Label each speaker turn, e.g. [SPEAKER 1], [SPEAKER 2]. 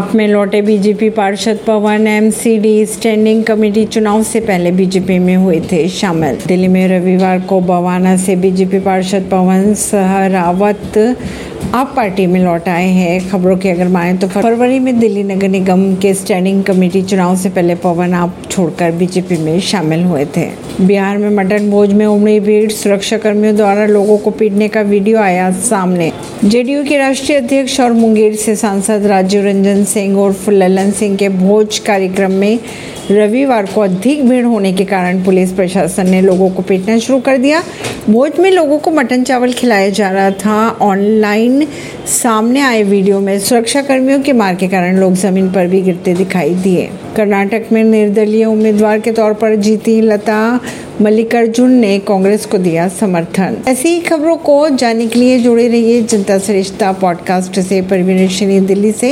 [SPEAKER 1] में लौटे बीजेपी पार्षद पवन एमसीडी स्टैंडिंग कमेटी चुनाव से पहले बीजेपी में हुए थे शामिल। दिल्ली में रविवार को बवाना से बीजेपी पार्षद पवन सहरावत आप पार्टी में लौट आए हैं। खबरों की अगर माने तो फरवरी में दिल्ली नगर निगम के स्टैंडिंग कमेटी चुनाव से पहले पवन आप छोड़कर बीजेपी में शामिल हुए थे। बिहार में मटन भोज में उमड़ी भीड़ सुरक्षा कर्मियों द्वारा लोगों को पीटने का वीडियो आया सामने। जेडीयू के राष्ट्रीय अध्यक्ष और मुंगेर से सांसद राजीव रंजन सिंह उर्फ़ ललन सिंह के भोज कार्यक्रम में रविवार को अधिक भीड़ होने के कारण पुलिस प्रशासन ने लोगों को पीटना शुरू कर दिया। भोज में लोगों को मटन चावल खिलाया जा रहा था। ऑनलाइन सामने आए वीडियो में सुरक्षा कर्मियों के मार के कारण लोग ज़मीन पर भी गिरते दिखाई दिए। कर्नाटक में निर्दलीय उम्मीदवार के तौर पर जीती लता मल्लिकार्जुन ने कांग्रेस को दिया समर्थन। ऐसी ही खबरों को जानने के लिए जुड़े रहिए जनता सरिश्ता पॉडकास्ट से। परवीन दिल्ली से।